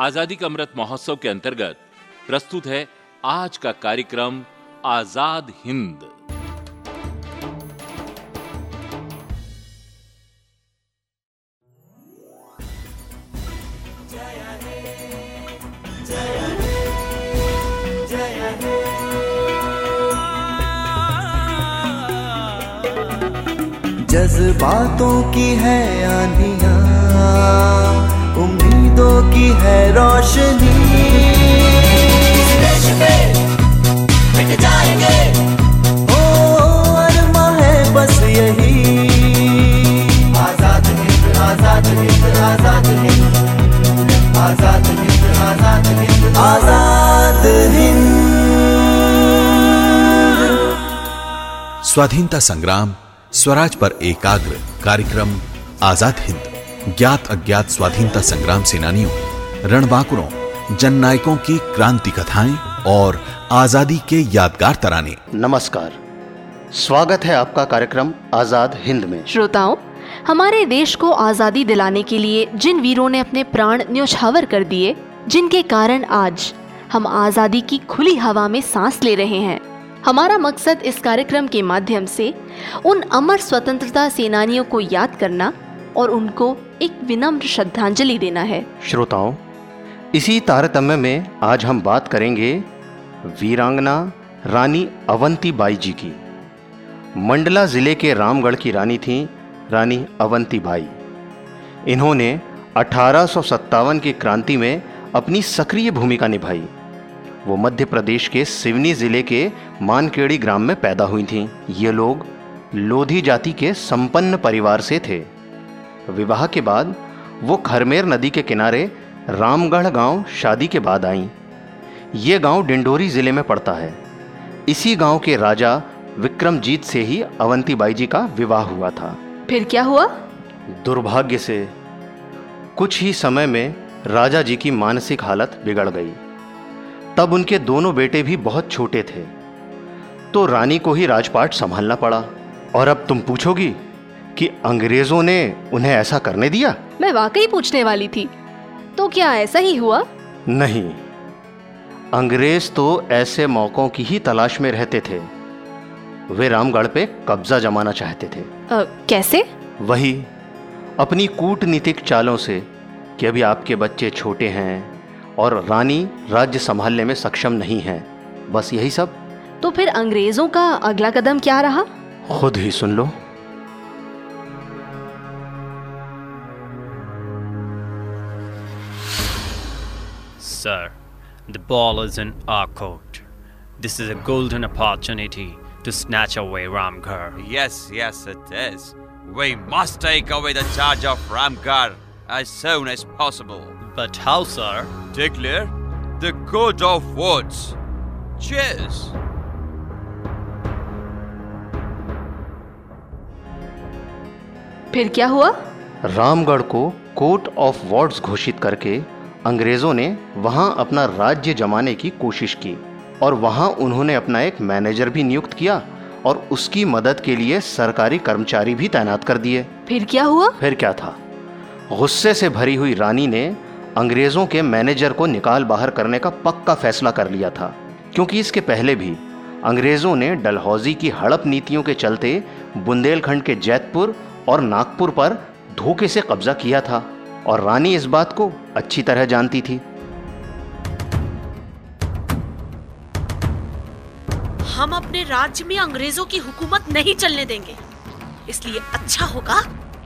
आज़ादी का अमृत महोत्सव के अंतर्गत प्रस्तुत है आज का कार्यक्रम, आज़ाद हिंद। जज्बातों की है आंधिया उम्मीदों की है रोशनी। जाएँगे। ओ अरमा है बस यही। आज़ाद हिंद आज़ाद हिंद आज़ाद हिंद। आज़ाद हिंद आज़ाद हिंद। आज़ाद हिंद। स्वाधीनता संग्राम स्वराज पर एकाग्र कार्यक्रम आज़ाद हिंद। ज्ञात अज्ञात स्वाधीनता संग्राम सेनानियों रणबांकुरों जन नायकों की क्रांति कथाएँ और आज़ादी के यादगार तराने। नमस्कार। स्वागत है आपका कार्यक्रम आज़ाद हिंद में। श्रोताओं हमारे देश को आज़ादी दिलाने के लिए जिन वीरों ने अपने प्राण न्योछावर कर दिए जिनके कारण आज हम आज़ादी की खुली हवा में सांस ले रहे हैं हमारा मकसद इस कार्यक्रम के माध्यम से उन अमर स्वतंत्रता सेनानियों को याद करना और उनको एक विनम्र श्रद्धांजलि देना है। श्रोताओं, इसी तारतम्य में आज हम बात करेंगे वीरांगना रानी अवंती बाई जी की। मंडला ज़िले के रामगढ़ की रानी थी रानी अवंती बाई। इन्होंने अठारह सौ सत्तावन की क्रांति में अपनी सक्रिय भूमिका निभाई। वो मध्य प्रदेश के सिवनी ज़िले के मानकेड़ी ग्राम में पैदा हुई थीं। ये लोग लोधी जाति के संपन्न परिवार से थे। विवाह के बाद वो खरमेर नदी के किनारे रामगढ़ गाँव शादी के बाद आईं। ये गाँव डिंडोरी ज़िले में पड़ता है। इसी गाँव के राजा विक्रमजीत से ही अवंतीबाई जी का विवाह हुआ था। फिर क्या हुआ? दुर्भाग्य से कुछ ही समय में राजा जी की मानसिक हालत बिगड़ गई। तब उनके दोनों बेटे भी बहुत छोटे थे। तो रानी को ही राजपाट संभालना पड़ा। और अब तुम पूछोगी कि अंग्रेज़ों ने उन्हें ऐसा करने दिया? मैं वाकई पूछने वाली थी। तो क्या ऐसा ही हुआ? नहीं। अंग्रेज़ तो ऐसे मौकों की ही तलाश में रहते थे। वे रामगढ़ पे कब्जा जमाना चाहते थे। आ, कैसे? वही अपनी कूटनीतिक चालों से कि अभी आपके बच्चे छोटे हैं और रानी राज्य संभालने में सक्षम नहीं है। बस यही सब। तो फिर अंग्रेज़ों का अगला कदम क्या रहा? खुद ही सुन लो। Sir, the ball is in our court. This is a golden opportunity to snatch away Ramgarh. Yes, yes, it is. We must take away the charge of Ramgarh as soon as possible. But how, sir? Declare the code of words. Cheers. फिर क्या हुआ रामगढ़ को court of wards घोषित करके अंग्रेज़ों ने वहाँ अपना राज्य जमाने की कोशिश की और वहाँ उन्होंने अपना एक मैनेजर भी नियुक्त किया और उसकी मदद के लिए सरकारी कर्मचारी भी तैनात कर दिए। फिर क्या हुआ? फिर क्या था? गुस्से से भरी हुई रानी ने अंग्रेज़ों के मैनेजर को निकाल बाहर करने का पक्का फैसला कर लिया था क्योंकि इसके पहले भी अंग्रेज़ों ने डलहौजी की हड़प नीतियों के चलते बुंदेलखंड के जैतपुर और नागपुर पर धोखे से कब्जा किया था। और रानी इस बात को अच्छी तरह जानती थी। हम अपने राज्य में अंग्रेज़ों की हुकूमत नहीं चलने देंगे। इसलिए अच्छा होगा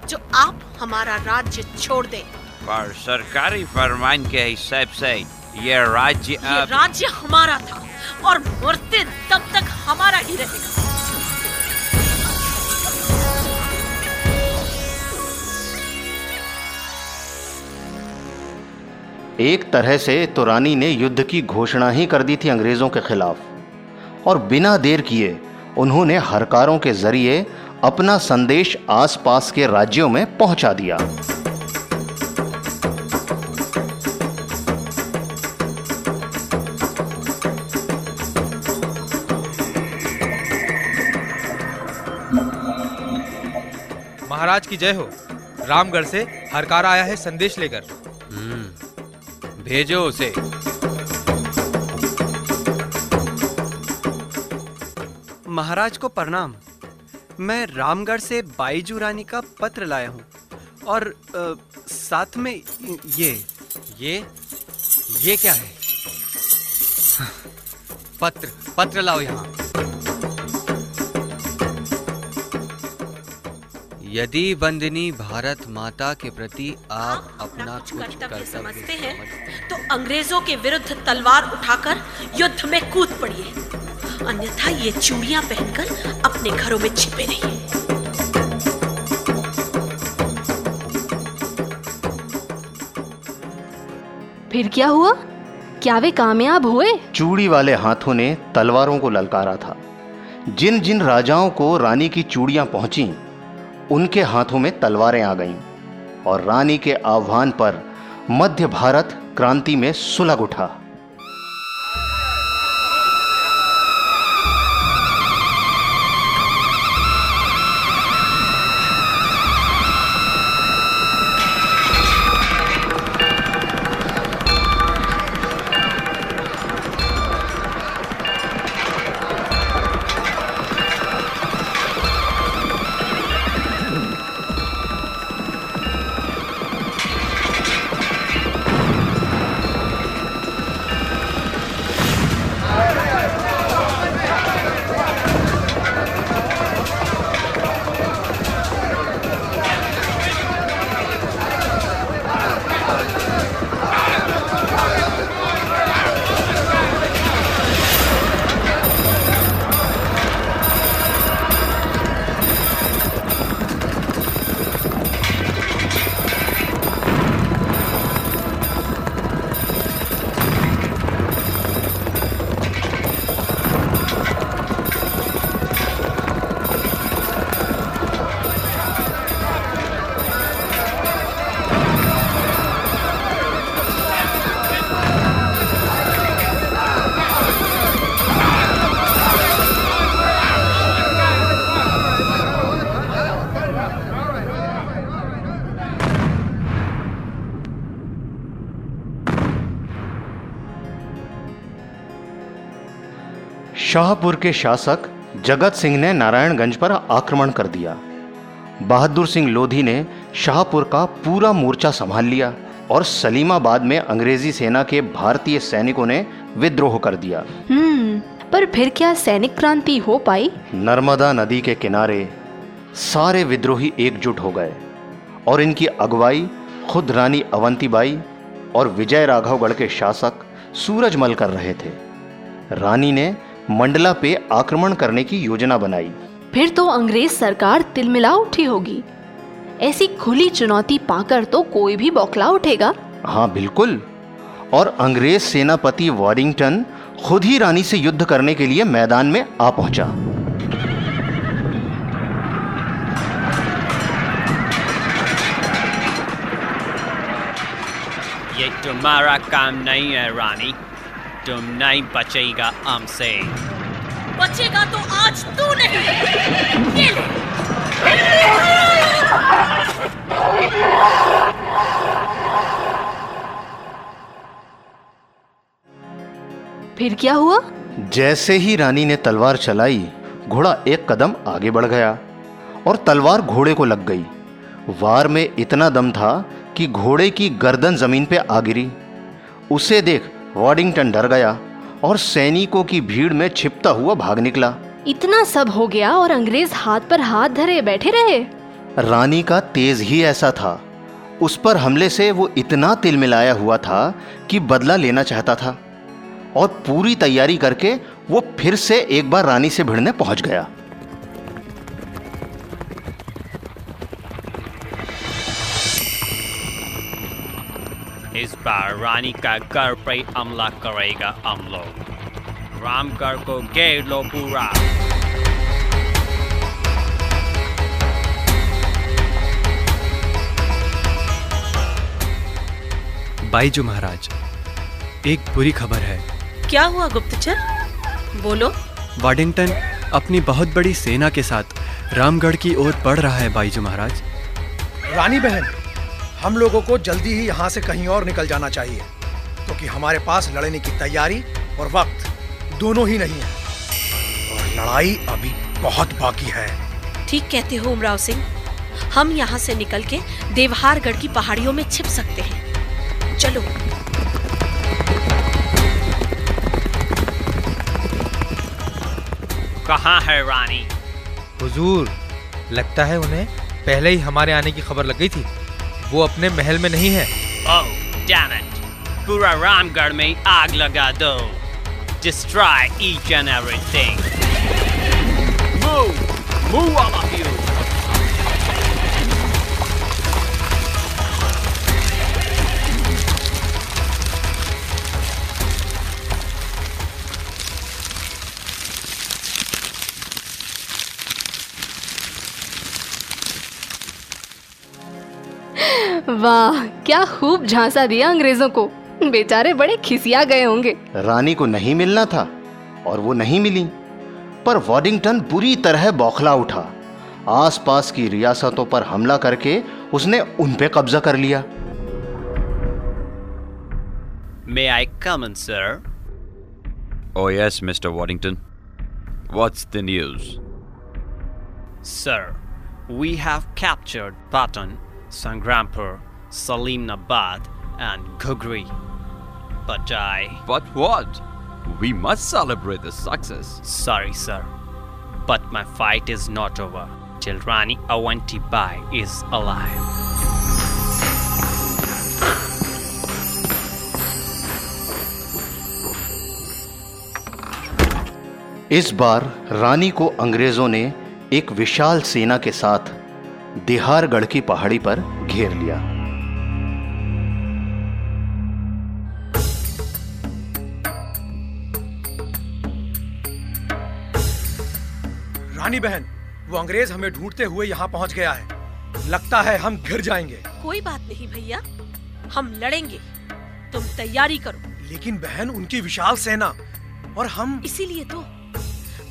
जो आप हमारा राज्य छोड़ दें। पर सरकारी फरमान के हिसाब से ये राज्य ये अब राज्य हमारा था और मरते तब तक हमारा ही रहेगा। एक तरह से तो रानी ने युद्ध की घोषणा ही कर दी थी अंग्रेज़ों के खिलाफ। और बिना देर किए उन्होंने हरकारों के ज़रिए अपना संदेश आसपास के राज्यों में पहुँचा दिया। महाराज की जय हो। रामगढ़ से हरकारा आया है संदेश लेकर। भेजो उसे। महाराज को प्रणाम। मैं रामगढ़ से बाईजू रानी का पत्र लाया हूँ। और अ, साथ में ये ये ये क्या है? पत्र पत्र लाओ यहाँ। यदि वंदनी भारत माता के प्रति आप अपना कुछ कर्तव्य समझते हैं। तो अंग्रेज़ों के विरुद्ध तलवार उठाकर युद्ध में कूद पड़िए। अन्यथा ये चूड़ियाँ पहनकर अपने घरों में छिपे रहिए। फिर क्या हुआ? क्या वे कामयाब हुए? चूड़ी वाले हाथों ने तलवारों को ललकारा था। जिन जिन राजाओं को रानी की चूड़ियाँ पहुँची उनके हाथों में तलवारें आ गईं और रानी के आह्वान पर मध्य भारत क्रांति में सुलग उठा। शाहपुर के शासक जगत सिंह ने नारायणगंज पर आक्रमण कर दिया। बहादुर सिंह लोधी ने शाहपुर का पूरा मोर्चा संभाल लिया और सलीमाबाद में अंग्रेज़ी सेना के भारतीय सैनिकों ने विद्रोह कर दिया। हम्म पर फिर क्या सैनिक क्रांति हो पाई? नर्मदा नदी के किनारे सारे विद्रोही एकजुट हो गए और इनकी अगुवाई खुद रानी अवंतीबाई और विजय राघवगढ़ के शासक सूरजमल कर रहे थे। रानी ने मंडला पे आक्रमण करने की योजना बनाई। फिर तो अंग्रेज़ सरकार तिलमिला उठी होगी। ऐसी खुली चुनौती पाकर तो कोई भी बौखला उठेगा। हाँ बिल्कुल। और अंग्रेज़ सेनापति वॉरिंगटन खुद ही रानी से युद्ध करने के लिए मैदान में आ पहुँचा। ये तुम्हारा काम नहीं है रानी। तुम नहीं बचेगा हमसे। बचेगा तो आज तू नहीं। ये ले। फिर क्या हुआ? जैसे ही रानी ने तलवार चलाई घोड़ा एक कदम आगे बढ़ गया और तलवार घोड़े को लग गई। वार में इतना दम था कि घोड़े की गर्दन ज़मीन पे आ गिरी। उसे देख वॉडिंगटन डर गया और सैनिकों की भीड़ में छिपता हुआ भाग निकला। इतना सब हो गया और अंग्रेज़ हाथ पर हाथ धरे बैठे रहे। रानी का तेज ही ऐसा था। उस पर हमले से वो इतना तिल मिलाया हुआ था कि बदला लेना चाहता था। और पूरी तैयारी करके वो फिर से एक बार रानी से भिड़ने पहुँच गया। इस बार रानी का घर पर हमला करेगा हम लोग। रामगढ़ को घेर लो पूरा। बाईजू महाराज एक बुरी खबर है। क्या हुआ गुप्तचर? बोलो। वाडिंगटन अपनी बहुत बड़ी सेना के साथ रामगढ़ की ओर बढ़ रहा है बाईजू महाराज। रानी बहन हम लोगों को जल्दी ही यहाँ से कहीं और निकल जाना चाहिए। क्योंकि तो हमारे पास लड़ने की तैयारी और वक्त दोनों ही नहीं है। और लड़ाई अभी बहुत बाकी है। ठीक कहते हो उमराव सिंह। हम यहाँ से निकल के देवहारगढ़ की पहाड़ियों में छिप सकते हैं। चलो। कहाँ है रानी? हुजूर लगता है उन्हें पहले ही हमारे आने की खबर लग गई थी। वो अपने महल में नहीं है। Oh, पूरा रामगढ़ में आग लगा दो। Destroy each and everything move move वाह क्या खूब झांसा दिया अंग्रेज़ों को बेचारे बड़े खिसिया गए होंगे रानी को नहीं मिलना था और वो नहीं मिली पर वॉडिंगटन बुरी तरह बौखला उठा आसपास की रियासतों पर हमला करके उसने उन पे कब्जा कर लिया May I come in, sir? Oh, yes, Mr. Waddington. What's the news? Sir, we have captured Patan, Sangrampur, Salimnabad, and Gugri. But I. But what? We must celebrate the success. Sorry, sir. But my fight is not over till Rani Awanti Bai is alive. इस बार रानी को अंग्रेज़ों ने एक विशाल सेना के साथ दिहारगढ़ की पहाड़ी पर घेर लिया रानी बहन वो अंग्रेज़ हमें ढूंढते हुए यहाँ पहुँच गया है। लगता है हम घिर जाएँगे। कोई बात नहीं भैया हम लड़ेंगे। तुम तैयारी करो। लेकिन बहन उनकी विशाल सेना और हम इसीलिए तो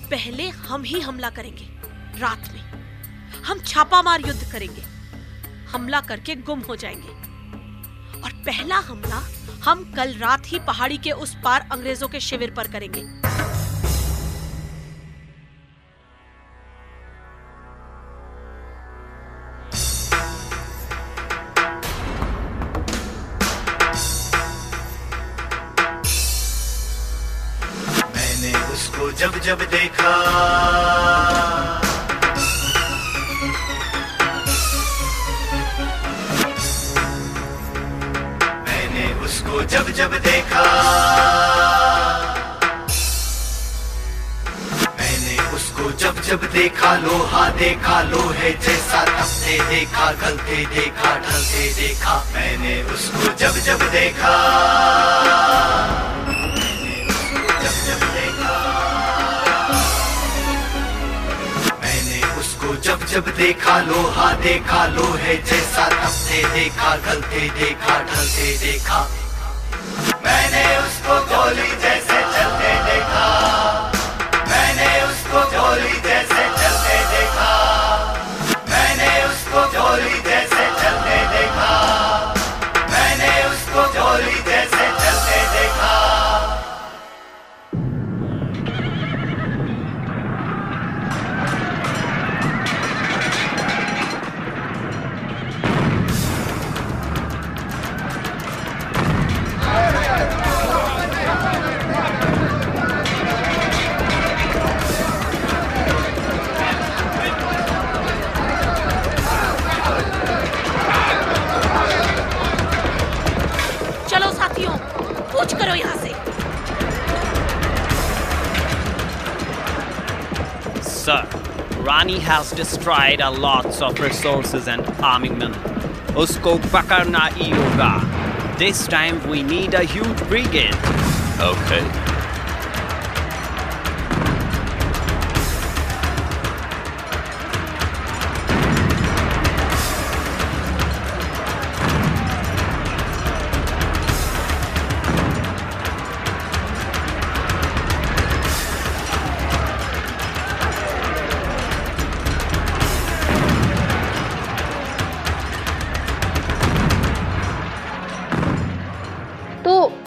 पहले हम ही हमला करेंगे रात में। हम छापामार युद्ध करेंगे। हमला करके गुम हो जाएँगे। और पहला हमला हम कल रात ही पहाड़ी के उस पार अंग्रेज़ों के शिविर पर करेंगे। जब देखा लोहा, देखा लोहे, जैसा तपते देखा, गलते देखा, ढलते देखा। मैंने उसको गोली जैसे चलते देखा। मैंने उसको गोली जैसे चलते देखा। मैंने उसको गोली जैसे चलते देखा। मैंने उसको गोली जैसे Rani has destroyed a lots of resources and armament. Usko pakarna hi hoga. This time we need a huge brigade. Okay.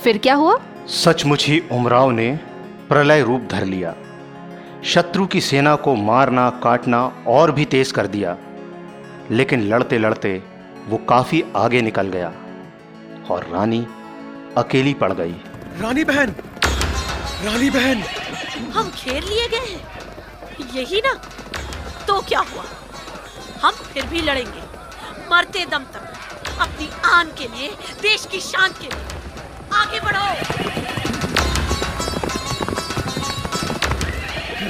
फिर क्या हुआ? सचमुच ही उमराव ने प्रलय रूप धर लिया। शत्रु की सेना को मारना काटना और भी तेज कर दिया। लेकिन लड़ते लड़ते वो काफ़ी आगे निकल गया और रानी अकेली पड़ गई। रानी बहन! रानी बहन! हम घेर लिए गए हैं। यही ना? तो क्या हुआ? हम फिर भी लड़ेंगे। मरते दम तक। अपनी आन के लिए देश की शान के लिए। आगे बढ़ो।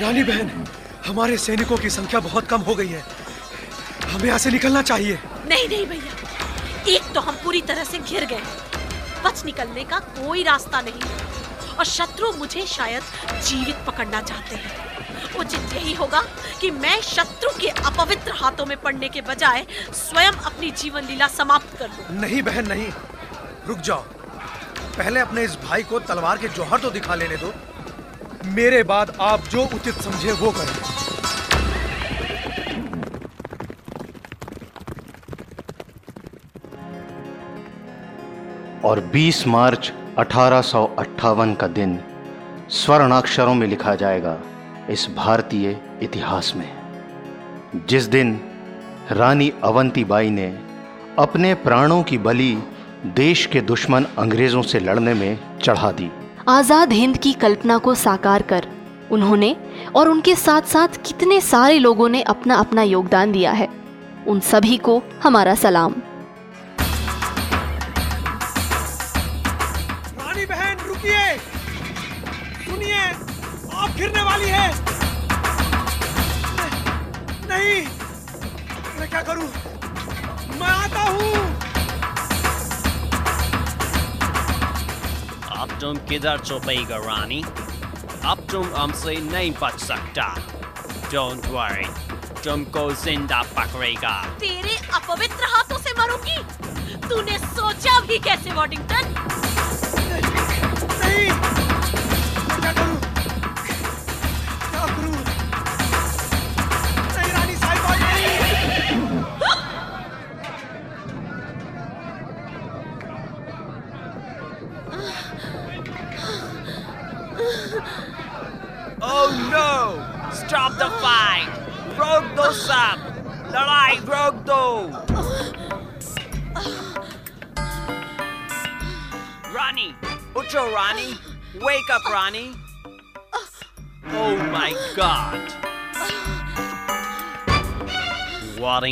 रानी बहन हमारे सैनिकों की संख्या बहुत कम हो गई है। हमें यहाँ से निकलना चाहिए। नहीं नहीं भैया। एक तो हम पूरी तरह से घिर गए बच निकलने का कोई रास्ता नहीं है। और शत्रु मुझे शायद जीवित पकड़ना चाहते हैं। उचित यही होगा कि मैं शत्रु के अपवित्र हाथों में पड़ने के बजाय स्वयं अपनी जीवन लीला समाप्त कर दूँ। नहीं बहन नहीं। रुक जाओ। पहले अपने इस भाई को तलवार के जौहर तो दिखा लेने दो। मेरे बाद आप जो उचित समझे वो करें। और 20 मार्च अठारह सौ अट्ठावन का दिन स्वर्णाक्षरों में लिखा जाएगा इस भारतीय इतिहास में। जिस दिन रानी अवंतीबाई ने अपने प्राणों की बलि देश के दुश्मन अंग्रेज़ों से लड़ने में चढ़ा दी। आज़ाद हिंद की कल्पना को साकार कर उन्होंने और उनके साथ साथ कितने सारे लोगों ने अपना अपना योगदान दिया है। उन सभी को हमारा सलाम। रानी बहन रुकिए। सुनिए आप गिरने वाली है। नहीं मैं क्या करूँ? मैं आता हूँ। तुम किधर छुपेगा रानी अब तुम हमसे नहीं बच सकता डोंट वरी तुमको ज़िंदा पकड़ेगा तेरे अपवित्र हाथों से मरूँगी तूने सोचा भी कैसे वॉडिंगटन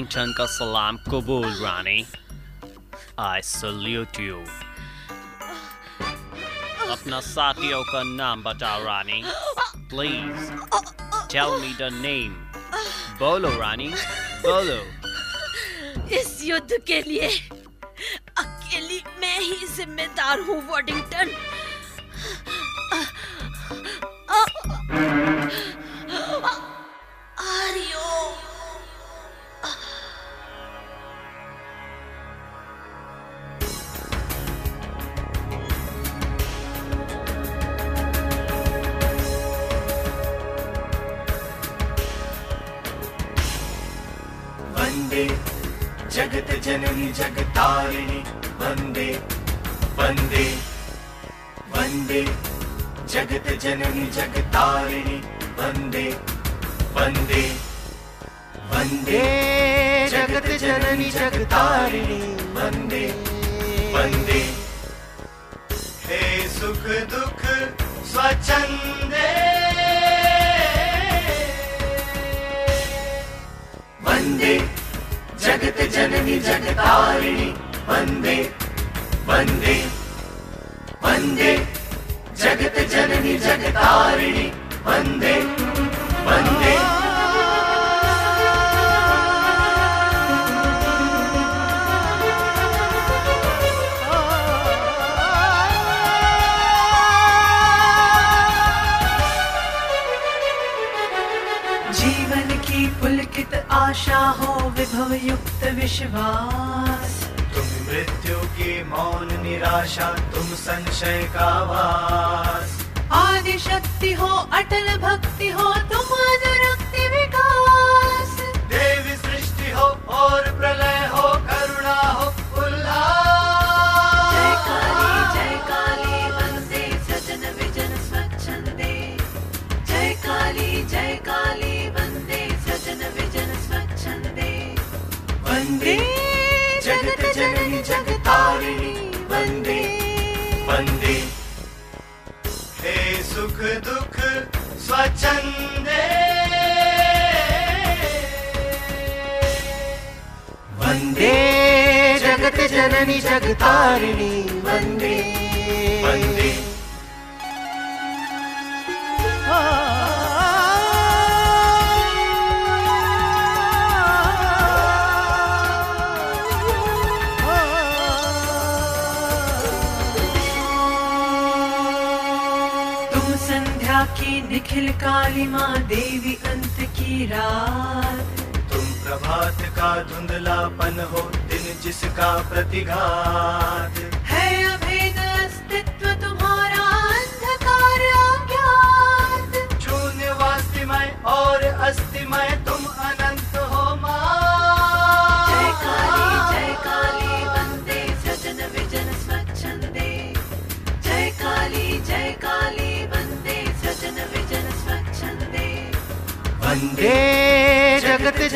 वॉरिंगटन का सलाम कबूल रानी आई salute you. अपना साथियों का नाम बताओ Rani please tell me the name बोलो रानी बोलो. इस युद्ध के लिए अकेली मैं ही जिम्मेदार हूँ वॉडिंगटन जगतारिणि वन्दे वन्दे वन्दे। जगत जननी जगतारिणि वन्दे वन्दे। हे सुख दुख स्वच्छन्दे वन्दे। जगत जननी जगतारिणि वन्दे वन्दे वन्दे जगत जननी जगतारिणि वंदे वंदे जीवन की पुलकित आशा हो विभव युक्त विश्वास। मृत्यु की मौन निराशा तुम संशय का वास। आदि शक्ति हो अटल भक्ति हो तुम अनुरक्ति विकास। देवी सृष्टि हो और प्रलय स्वच्छंदे वन्दे जगत जननी जगतारिणी वन्दे। वन्दे निखिल काली माँ देवी अंत की रात। तुम प्रभात का धुंधलापन हो दिन जिसका प्रतिघात। है अभेद अस्तित्व तुम्हारा अंधकार अज्ञात। शून्य वास्तिमय और अस्तिमय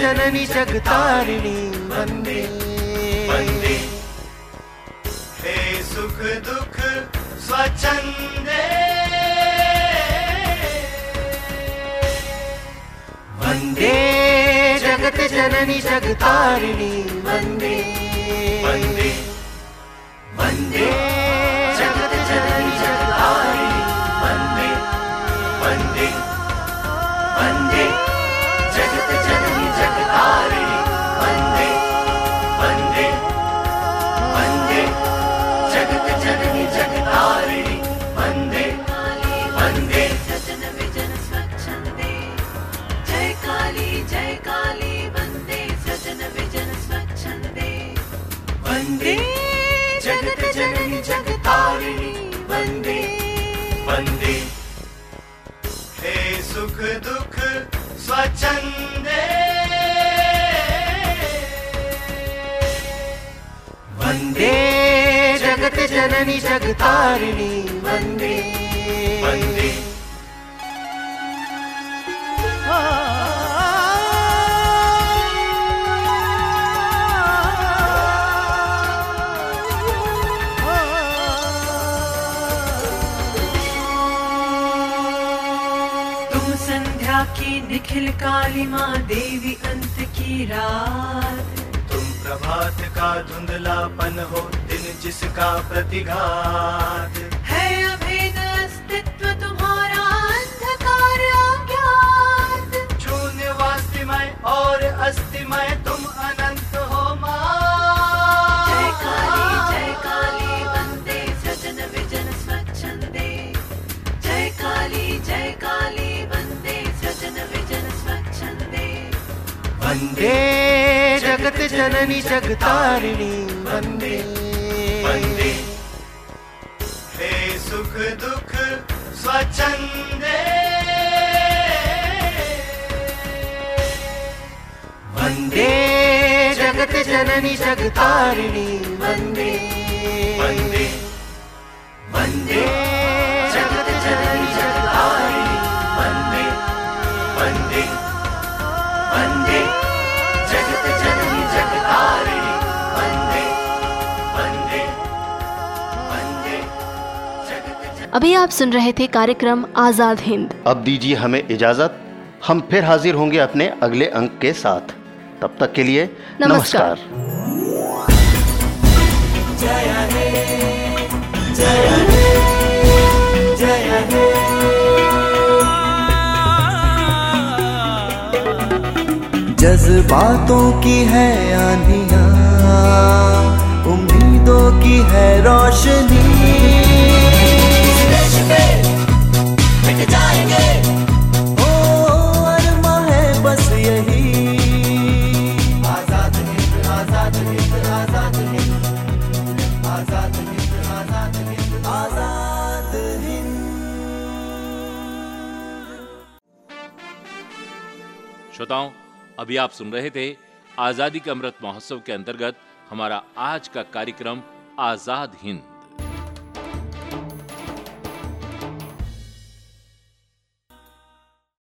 जननी जगतारिणी वन्दे। वन्दे। हे सुख दुख स्वच्छंदे वन्दे जगत जननी जगतारिणी वन्दे। वन्दे। वन्दे जगत जननी जगतारिणी वंदे। वंदे। तुम संध्या की निखिल काली माँ देवी अंत की रात। प्रभात का धुंधलापन हो दिन जिसका प्रतिघात। है अभेद अस्तित्व तुम्हारा अंधकार अज्ञात। शून्य वास्तिमय और अस्तिमय तुम अनंत हो माँ जय काली जय काली वंदे सजन विजन स्वच्छंदे जय काली जय काली वंदे सजन विजन स्वच्छंदे जगत जननी जगतारिणी वंदे। वंदे। हे सुख दुख स्वच्छंदे वंदे जगत जननी जगतारिणी वंदे। वंदे। वंदे। अभी आप सुन रहे थे कार्यक्रम आज़ाद हिंद। अब दीजिए हमें इजाज़त। हम फिर हाजिर होंगे अपने अगले अंक के साथ। तब तक के लिए नमस्कार। नमस्कार जज्बातों की है आंधियाँ उम्मीदों की है रोशनी। अभी आप सुन रहे थे आज़ादी के अमृत महोत्सव के अंतर्गत हमारा आज का कार्यक्रम आज़ाद हिंद।